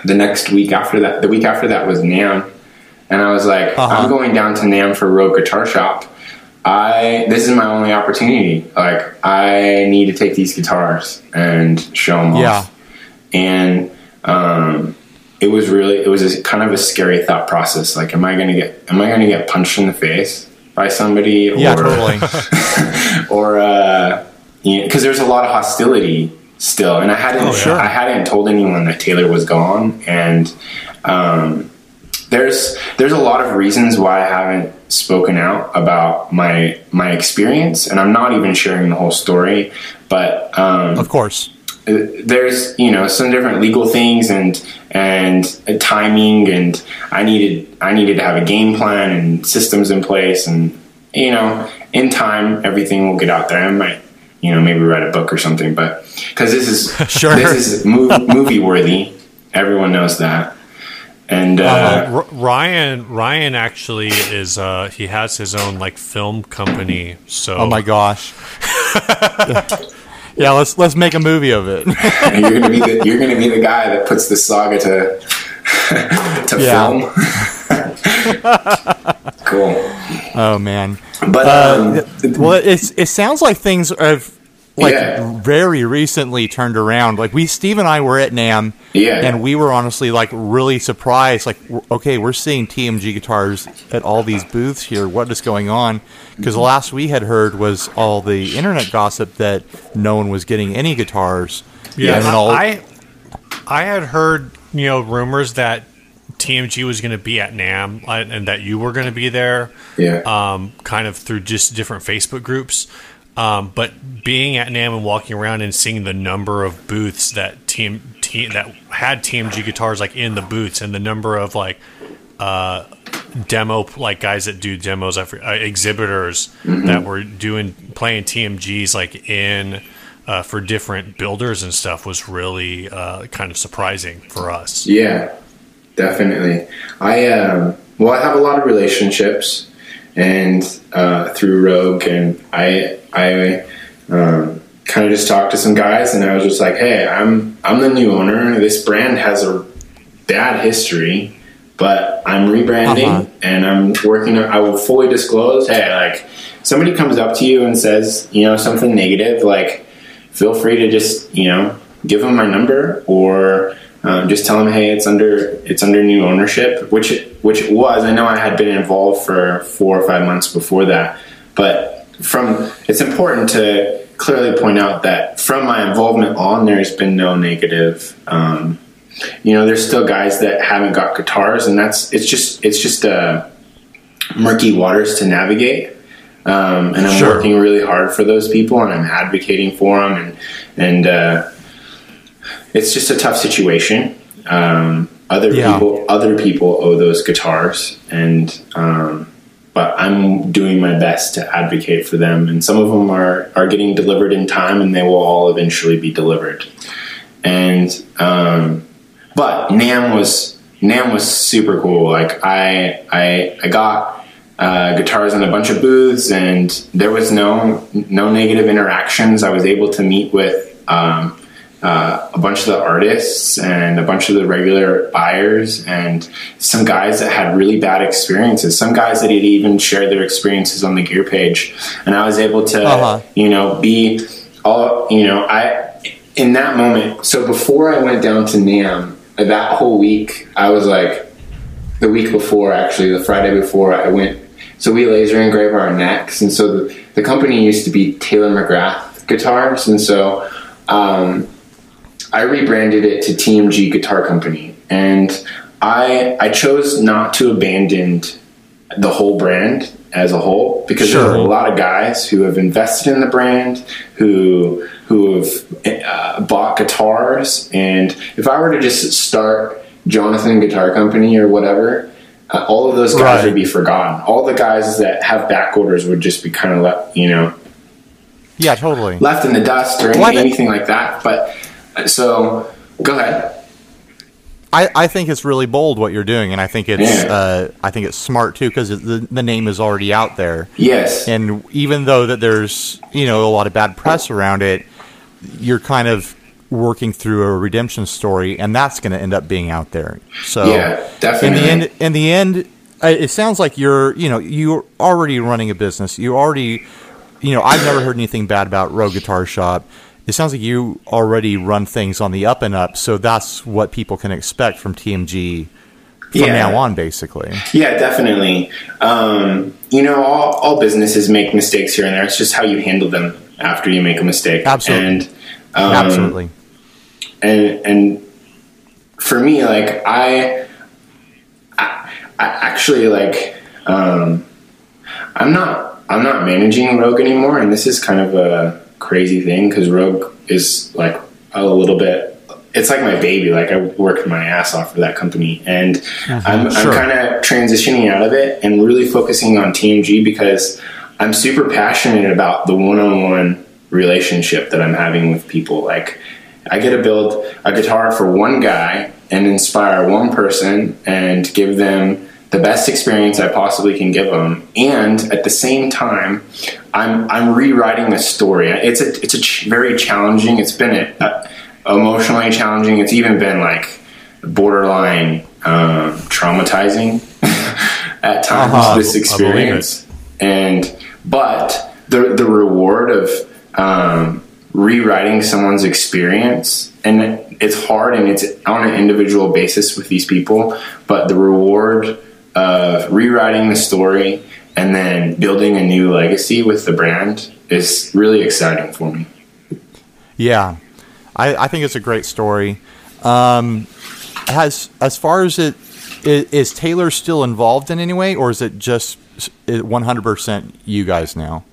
the next week after that, the week after that was NAMM, and I was like, uh-huh. I'm going down to NAMM for Rogue Guitar Shop. I this is my only opportunity. Like I need to take these guitars and show them yeah. off. And um, it was really it was a, kind of a scary thought process. Like, am I going to get am I going to get punched in the face? by somebody or yeah, totally. or uh, you know, because there's a lot of hostility still, and I hadn't oh, sure. I hadn't told anyone that Taylor was gone, and um, there's there's a lot of reasons why I haven't spoken out about my my experience, and I'm not even sharing the whole story, but um, of course. there's you know some different legal things and and timing and I needed I needed to have a game plan and systems in place and you know in time everything will get out there. I might you know maybe write a book or something but because this is sure. this is movie worthy. Everyone knows that and uh, uh, Ryan Ryan actually is uh, he has his own like film company so oh my gosh yeah, let's let's make a movie of it. you're gonna be the you're gonna be the guy that puts the saga to to film. cool. Oh man. But uh, um, well, it's it sounds like things have like yeah. very recently turned around. Like we, Steve and I were at NAMM, yeah, and we were honestly like really surprised. Like, okay, we're seeing TMG guitars at all these booths here. What is going on? Because the last we had heard was all the internet gossip that no one was getting any guitars. Yeah, and all- I, I had heard you know rumors that TMG was going to be at NAMM uh, and that you were going to be there. Yeah. Um, kind of through just different Facebook groups. Um, but being at NAMM and walking around and seeing the number of booths that team, team that had TMG guitars like in the booths and the number of like uh, demo like guys that do demos, uh, exhibitors mm-hmm. that were doing playing TMGs like in uh, for different builders and stuff was really uh, kind of surprising for us. Yeah, definitely. I um, well, I have a lot of relationships and uh, through Rogue, and I I um, kind of just talked to some guys, and I was just like, hey, I'm I'm the new owner. This brand has a bad history but I'm rebranding uh-huh. and I'm working. I will fully disclose. Hey, like somebody comes up to you and says, you know, something negative, like feel free to just, you know, give them my number or um, just tell them, hey, it's under it's under new ownership, which which it was. I know I had been involved for four or five months before that, but from it's important to clearly point out that from my involvement on, there's been no negative. Um, you know, there's still guys that haven't got guitars, and that's it's just it's just uh, murky waters to navigate. Um, and I'm sure. working really hard for those people, and I'm advocating for them, and and uh, it's just a tough situation. Um, other yeah. people, other people owe those guitars, and um, but I'm doing my best to advocate for them. And some of them are are getting delivered in time, and they will all eventually be delivered. And um, but NAMM was NAMM was super cool. Like I I I got uh, guitars in a bunch of booths, and there was no no negative interactions. I was able to meet with um, uh, a bunch of the artists and a bunch of the regular buyers, and some guys that had really bad experiences. Some guys that had even shared their experiences on the gear page, and I was able to uh-huh. you know be all you know I in that moment. So before I went down to NAMM that whole week, I was like, the week before, actually, the Friday before, I went. So we laser engrave our necks, and so the, the company used to be Taylor McGrath Guitars, and so um, I rebranded it to TMG Guitar Company, and I I chose not to abandon the whole brand as a whole because sure. there are a lot of guys who have invested in the brand who who have uh, bought guitars and if i were to just start jonathan guitar company or whatever uh, all of those guys right. would be forgotten all the guys that have back orders would just be kind of left you know yeah totally left in the dust or any, anything like that but so go ahead I, I think it's really bold what you're doing, and I think it's yeah. uh, I think it's smart too because the the name is already out there. Yes, and even though that there's you know a lot of bad press around it, you're kind of working through a redemption story, and that's going to end up being out there. So yeah, definitely. In the end, in the end, it sounds like you're you know you're already running a business. You already you know I've never heard anything bad about Rogue Guitar Shop it sounds like you already run things on the up and up, so that's what people can expect from TMG from yeah. now on, basically. Yeah, definitely. Um, you know, all, all businesses make mistakes here and there. It's just how you handle them after you make a mistake. Absolutely. And, um, Absolutely. And and for me, like I, I, I actually like um, I'm not I'm not managing Rogue anymore, and this is kind of a crazy thing because Rogue is like a little bit. It's like my baby. Like I worked my ass off for that company, and mm-hmm. I'm, sure. I'm kind of transitioning out of it and really focusing on TMG because I'm super passionate about the one-on-one relationship that I'm having with people. Like I get to build a guitar for one guy and inspire one person and give them the best experience I possibly can give them, and at the same time, I'm I'm rewriting the story. It's a it's a ch- very challenging. It's been a, a, emotionally challenging. It's even been like borderline um, traumatizing at times. Uh-huh. This experience, and but the the reward of um, rewriting someone's experience and it's hard and it's on an individual basis with these people but the reward of rewriting the story and then building a new legacy with the brand is really exciting for me. Yeah, I, I think it's a great story. Um, has as far as it is, is Taylor still involved in any way, or is it just one hundred percent you guys now?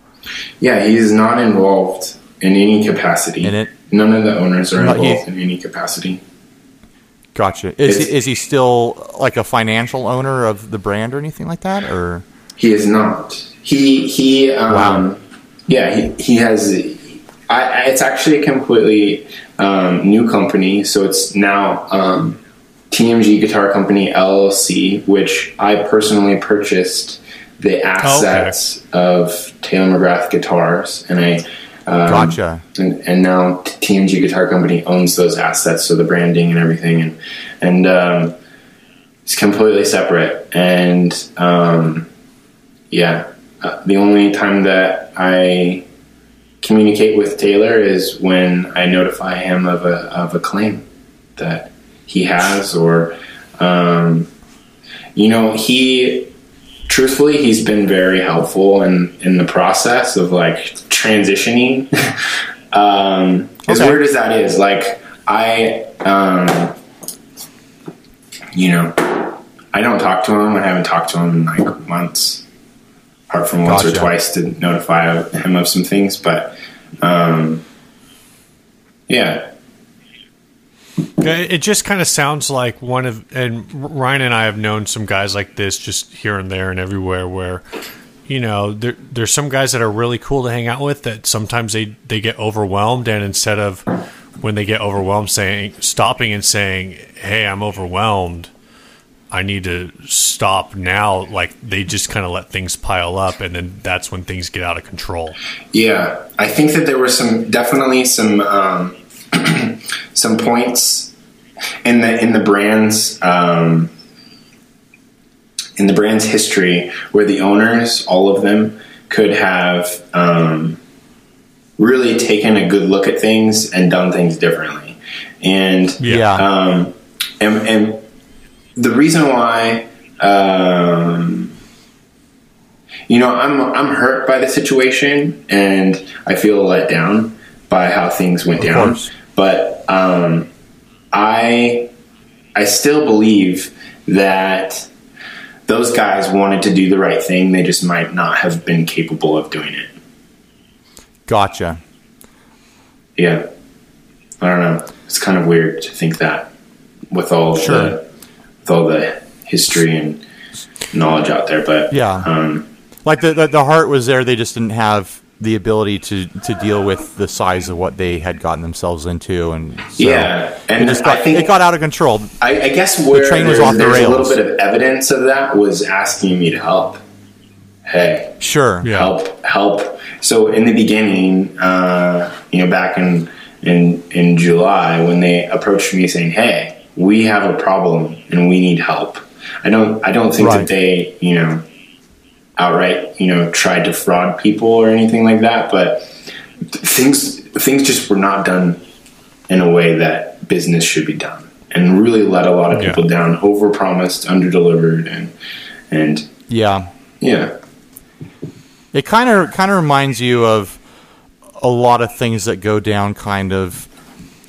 Yeah, he's not involved in any capacity. In it? None of the owners are involved in any capacity. Gotcha. Is he, is he still like a financial owner of the brand or anything like that? Or He is not. He he. Um, Wow. Yeah, he he has. I, it's actually a completely um, new company, so it's now um, TMG Guitar Company LLC, which I personally purchased the assets of Taylor McGrath guitars, and I. Um, gotcha. and, and now TMG Guitar Company owns those assets, so the branding and everything, and and um, it's completely separate. And um, yeah, uh, the only time that I communicate with Taylor is when I notify him of a of a claim that he has, or um, you know, he truthfully he's been very helpful in in the process of like transitioning. um, as weird as that is, like I, um, you know, I don't talk to him. I haven't talked to him in like months, apart from once or twice to notify him of some things. But um, yeah, It it just kind of sounds like one of, and Ryan and I have known some guys like this just here and there and everywhere where, you know, there, there's some guys that are really cool to hang out with that sometimes they, they get overwhelmed and instead of when they get overwhelmed saying, stopping and saying, Hey, I'm overwhelmed. I need to stop now. Like they just kind of let things pile up and then that's when things get out of control. Yeah, I think that there were some definitely some um, some points in the in the brand's um, in the brand's history where the owners, all of them, could have um, really taken a good look at things and done things differently. And Yeah. um, and, and the reason why, um, you know, I'm I'm hurt by the situation, and I feel let down by how things went Of down. course. But um, I I still believe that those guys wanted to do the right thing. They just might not have been capable of doing it. Gotcha. Yeah, I don't know. It's kind of weird to think that with all Sure. the with all the history and knowledge out there, but Yeah. um, Like the, the the heart was there, they just didn't have the ability to to deal with the size of what they had gotten themselves into, and so yeah, it and just got, I think it got out of control. I, I guess where train was there's, off the there's a little bit of evidence of that was asking me to help. Hey, Sure. Yeah. help, help. So in the beginning, uh, you know, back in in in July, when they approached me saying, "Hey, we have a problem and we need help," I don't, I don't think Right. that they, you know, outright, you know, tried to fraud people or anything like that, but things things just were not done in a way that business should be done, and really let a lot of Yeah. people down. Over promised, under delivered, and and Yeah. yeah. It kind of kind of reminds you of a lot of things that go down kind of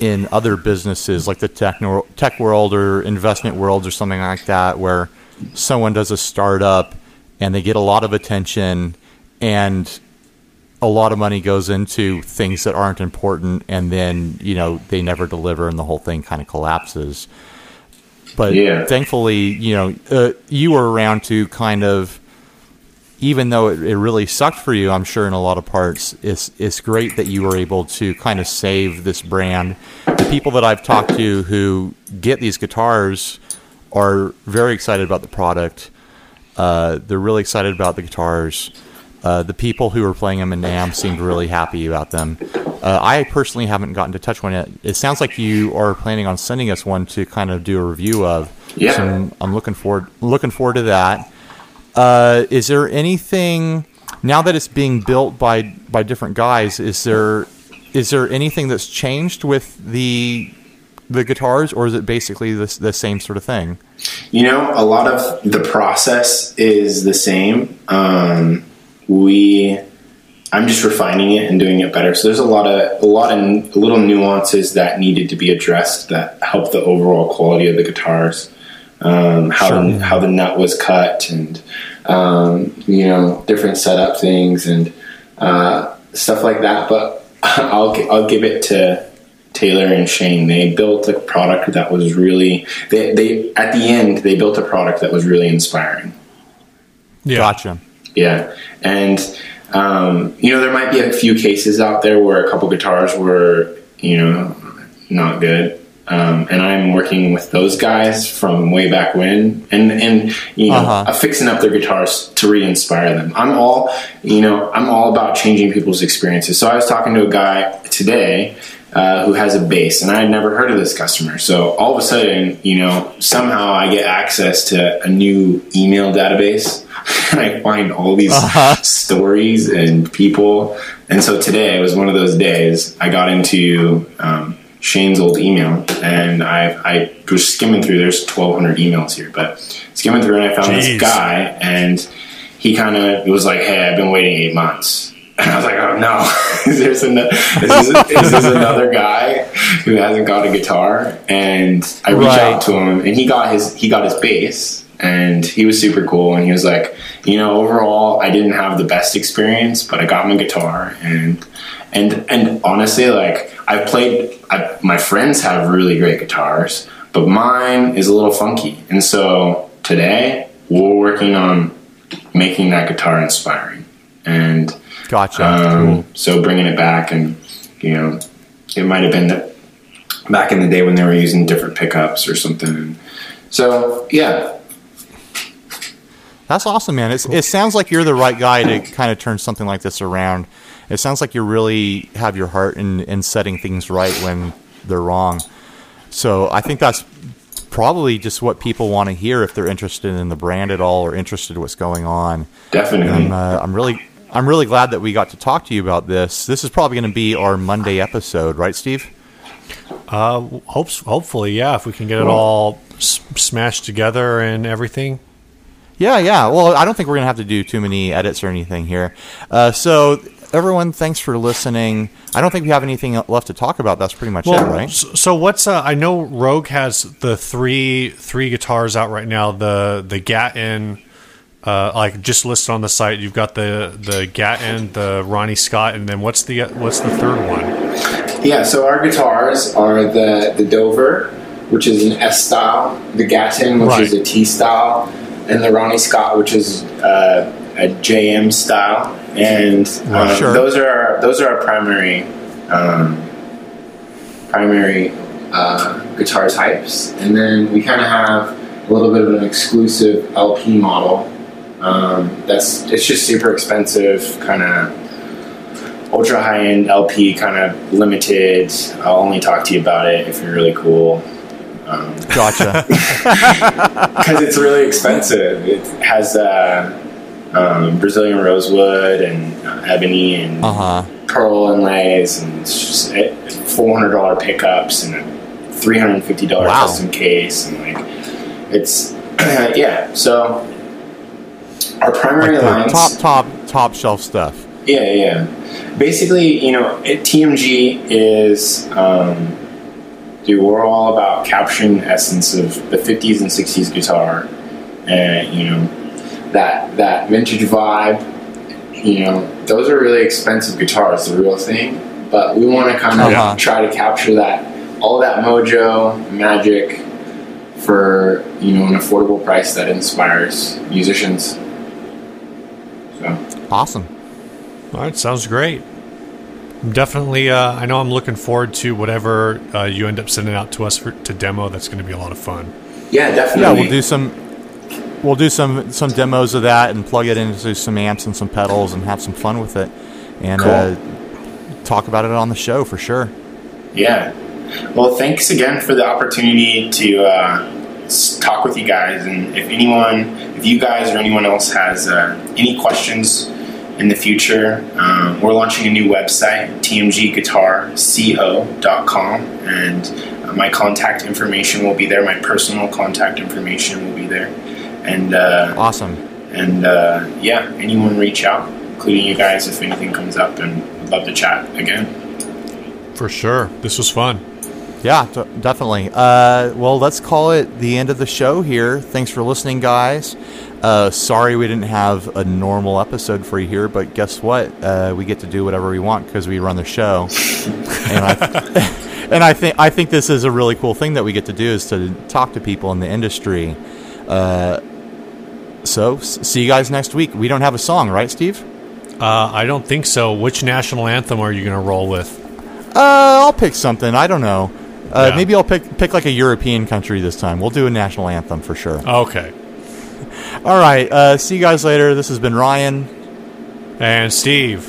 in other businesses like the tech tech world or investment worlds or something like that where someone does a startup and they get a lot of attention and a lot of money goes into things that aren't important and then you know they never deliver and the whole thing kind of collapses but Yeah. thankfully you know uh, you were around to kind of even though it, it really sucked for you, I'm sure in a lot of parts, it's it's great that you were able to kind of save this brand. The people that I've talked to who get these guitars are very excited about the product. Uh, they're really excited about the guitars. Uh, the people who are playing them in NAMM seemed really happy about them. Uh, I personally haven't gotten to touch one yet. It sounds like you are planning on sending us one to kind of do a review of. Yeah. So I'm, I'm looking forward looking forward to that. Uh, is there anything now that it's being built by by different guys? Is there is there anything that's changed with the the guitars, or is it basically the, the same sort of thing? You know, a lot of the process is the same. Um, we, I'm just refining it and doing it better. So there's a lot of a lot of little nuances that needed to be addressed that help the overall quality of the guitars. Um, how Sure. how the nut was cut and um, you know different setup things and uh, stuff like that. But I'll I'll give it to Taylor and Shane. They built a product that was really they they at the end they built a product that was really inspiring. Yeah. Gotcha. Yeah, and um, you know there might be a few cases out there where a couple guitars were you know not good. Um, and I'm working with those guys from way back when, and and you know, Uh-huh. fixing up their guitars to re-inspire them. I'm all, you know, I'm all about changing people's experiences. So I was talking to a guy today uh, who has a bass, and I had never heard of this customer. So all of a sudden, you know, somehow I get access to a new email database, and I find all these stories and people. And so today was one of those days. I got into um, Shane's old email, and I, I was skimming through. There's 1,200 emails here, but skimming through, and I found Jeez. this guy, and he kind of was like, "Hey, I've been waiting eight months." And I was like, "Oh no, is, there an- is, this, is this another guy who hasn't got a guitar?" And I reached Right. out to him, and he got his he got his bass, and he was super cool. And he was like, "You know, overall, I didn't have the best experience, but I got my guitar, and and and honestly, like I've played, I, my friends have really great guitars, but mine is a little funky. And so today we're working on making that guitar inspiring, and Gotcha. um, cool. so bringing it back, and you know, it might have been that back in the day when they were using different pickups or something. So yeah, That's awesome, man. It's, it sounds like you're the right guy to kind of turn something like this around. It sounds like you really have your heart in, in setting things right when they're wrong. So I think that's probably just what people want to hear if they're interested in the brand at all or interested in what's going on. definitely. I'm, uh, I'm really I'm really glad that we got to talk to you about this. This is probably going to be our Monday episode, right, Steve? Uh, hopes, hopefully, yeah. If we can get it all s- smashed together and everything. Yeah, yeah. Well, I don't think we're going to have to do too many edits or anything here. Uh, so, everyone, thanks for listening. I don't think we have anything left to talk about. That's pretty much it, right? So, so what's uh, I know Rogue has the three three guitars out right now. The the Gatton, uh, like just listed on the site. You've got the the Gatton, the Ronnie Scott, and then what's the what's the third one? Yeah, so our guitars are the the Dover, which is an S style, the Gatton, which is a T style, and the Ronnie Scott, which is uh, a JM style. And um, sure. those are our, those are our primary um, primary uh, guitar types. And then we kind of have a little bit of an exclusive LP model. Um, that's it's just super expensive, kind of ultra high end LP, kind of limited. I'll only talk to you about it if you're really cool. Gotcha. Because it's really expensive. It has uh, um, Brazilian rosewood and uh, ebony and Uh huh. pearl inlays and it's just it, $400 pickups and a $350 Wow. custom case. And like, it's, yeah. So our primary Like lines. top, top, top shelf stuff. Yeah, yeah. Basically, you know, it, TMG is, um, dude, we're all about capturing the essence of the 50s and 60s guitar, and you know, that that vintage vibe. You know, those are really expensive guitars, the real thing. But we want to kind of Uh-huh. try to capture that, all that mojo, magic, for you know an affordable price that inspires musicians. So. Awesome. All right, sounds great. I'm definitely, uh, I know I'm looking forward to whatever uh, you end up sending out to us for, to demo. That's going to be a lot of fun. Yeah, definitely. Yeah, we'll do some. We'll do some some demos of that and plug it into some amps and some pedals and have some fun with it, and Cool. uh, talk about it on the show for sure. Yeah. Well, thanks again for the opportunity to uh, talk with you guys. And if anyone, if you guys or anyone else has uh, any questions in the future, um, we're launching a new website, tmgguitarco.com, and uh, my contact information will be there. My personal contact information will be there. And uh, Awesome. and uh, yeah, anyone reach out, including you guys, if anything comes up, and would love to chat again. For sure. This was fun. Yeah, d- definitely. Uh, well, let's call it the end of the show here. Thanks for listening, guys. Uh, sorry we didn't have a normal episode for you here, but guess what? Uh, we get to do whatever we want because we run the show. and I, and I think I think this is a really cool thing that we get to do is to talk to people in the industry. So, see you guys next week. We don't have a song, right, Steve? Uh, I don't think so. Which national anthem are you going to roll with? Uh, I'll pick something. I don't know. Uh, Yeah. Maybe I'll pick pick like a European country this time. We'll do a national anthem for sure. Okay. All right. Uh, see you guys later. This has been Ryan And Steve.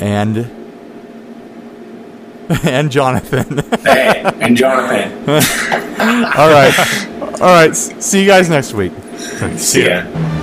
and and Jonathan. Hey, and Jonathan. All right. All right. See you guys next week. See ya.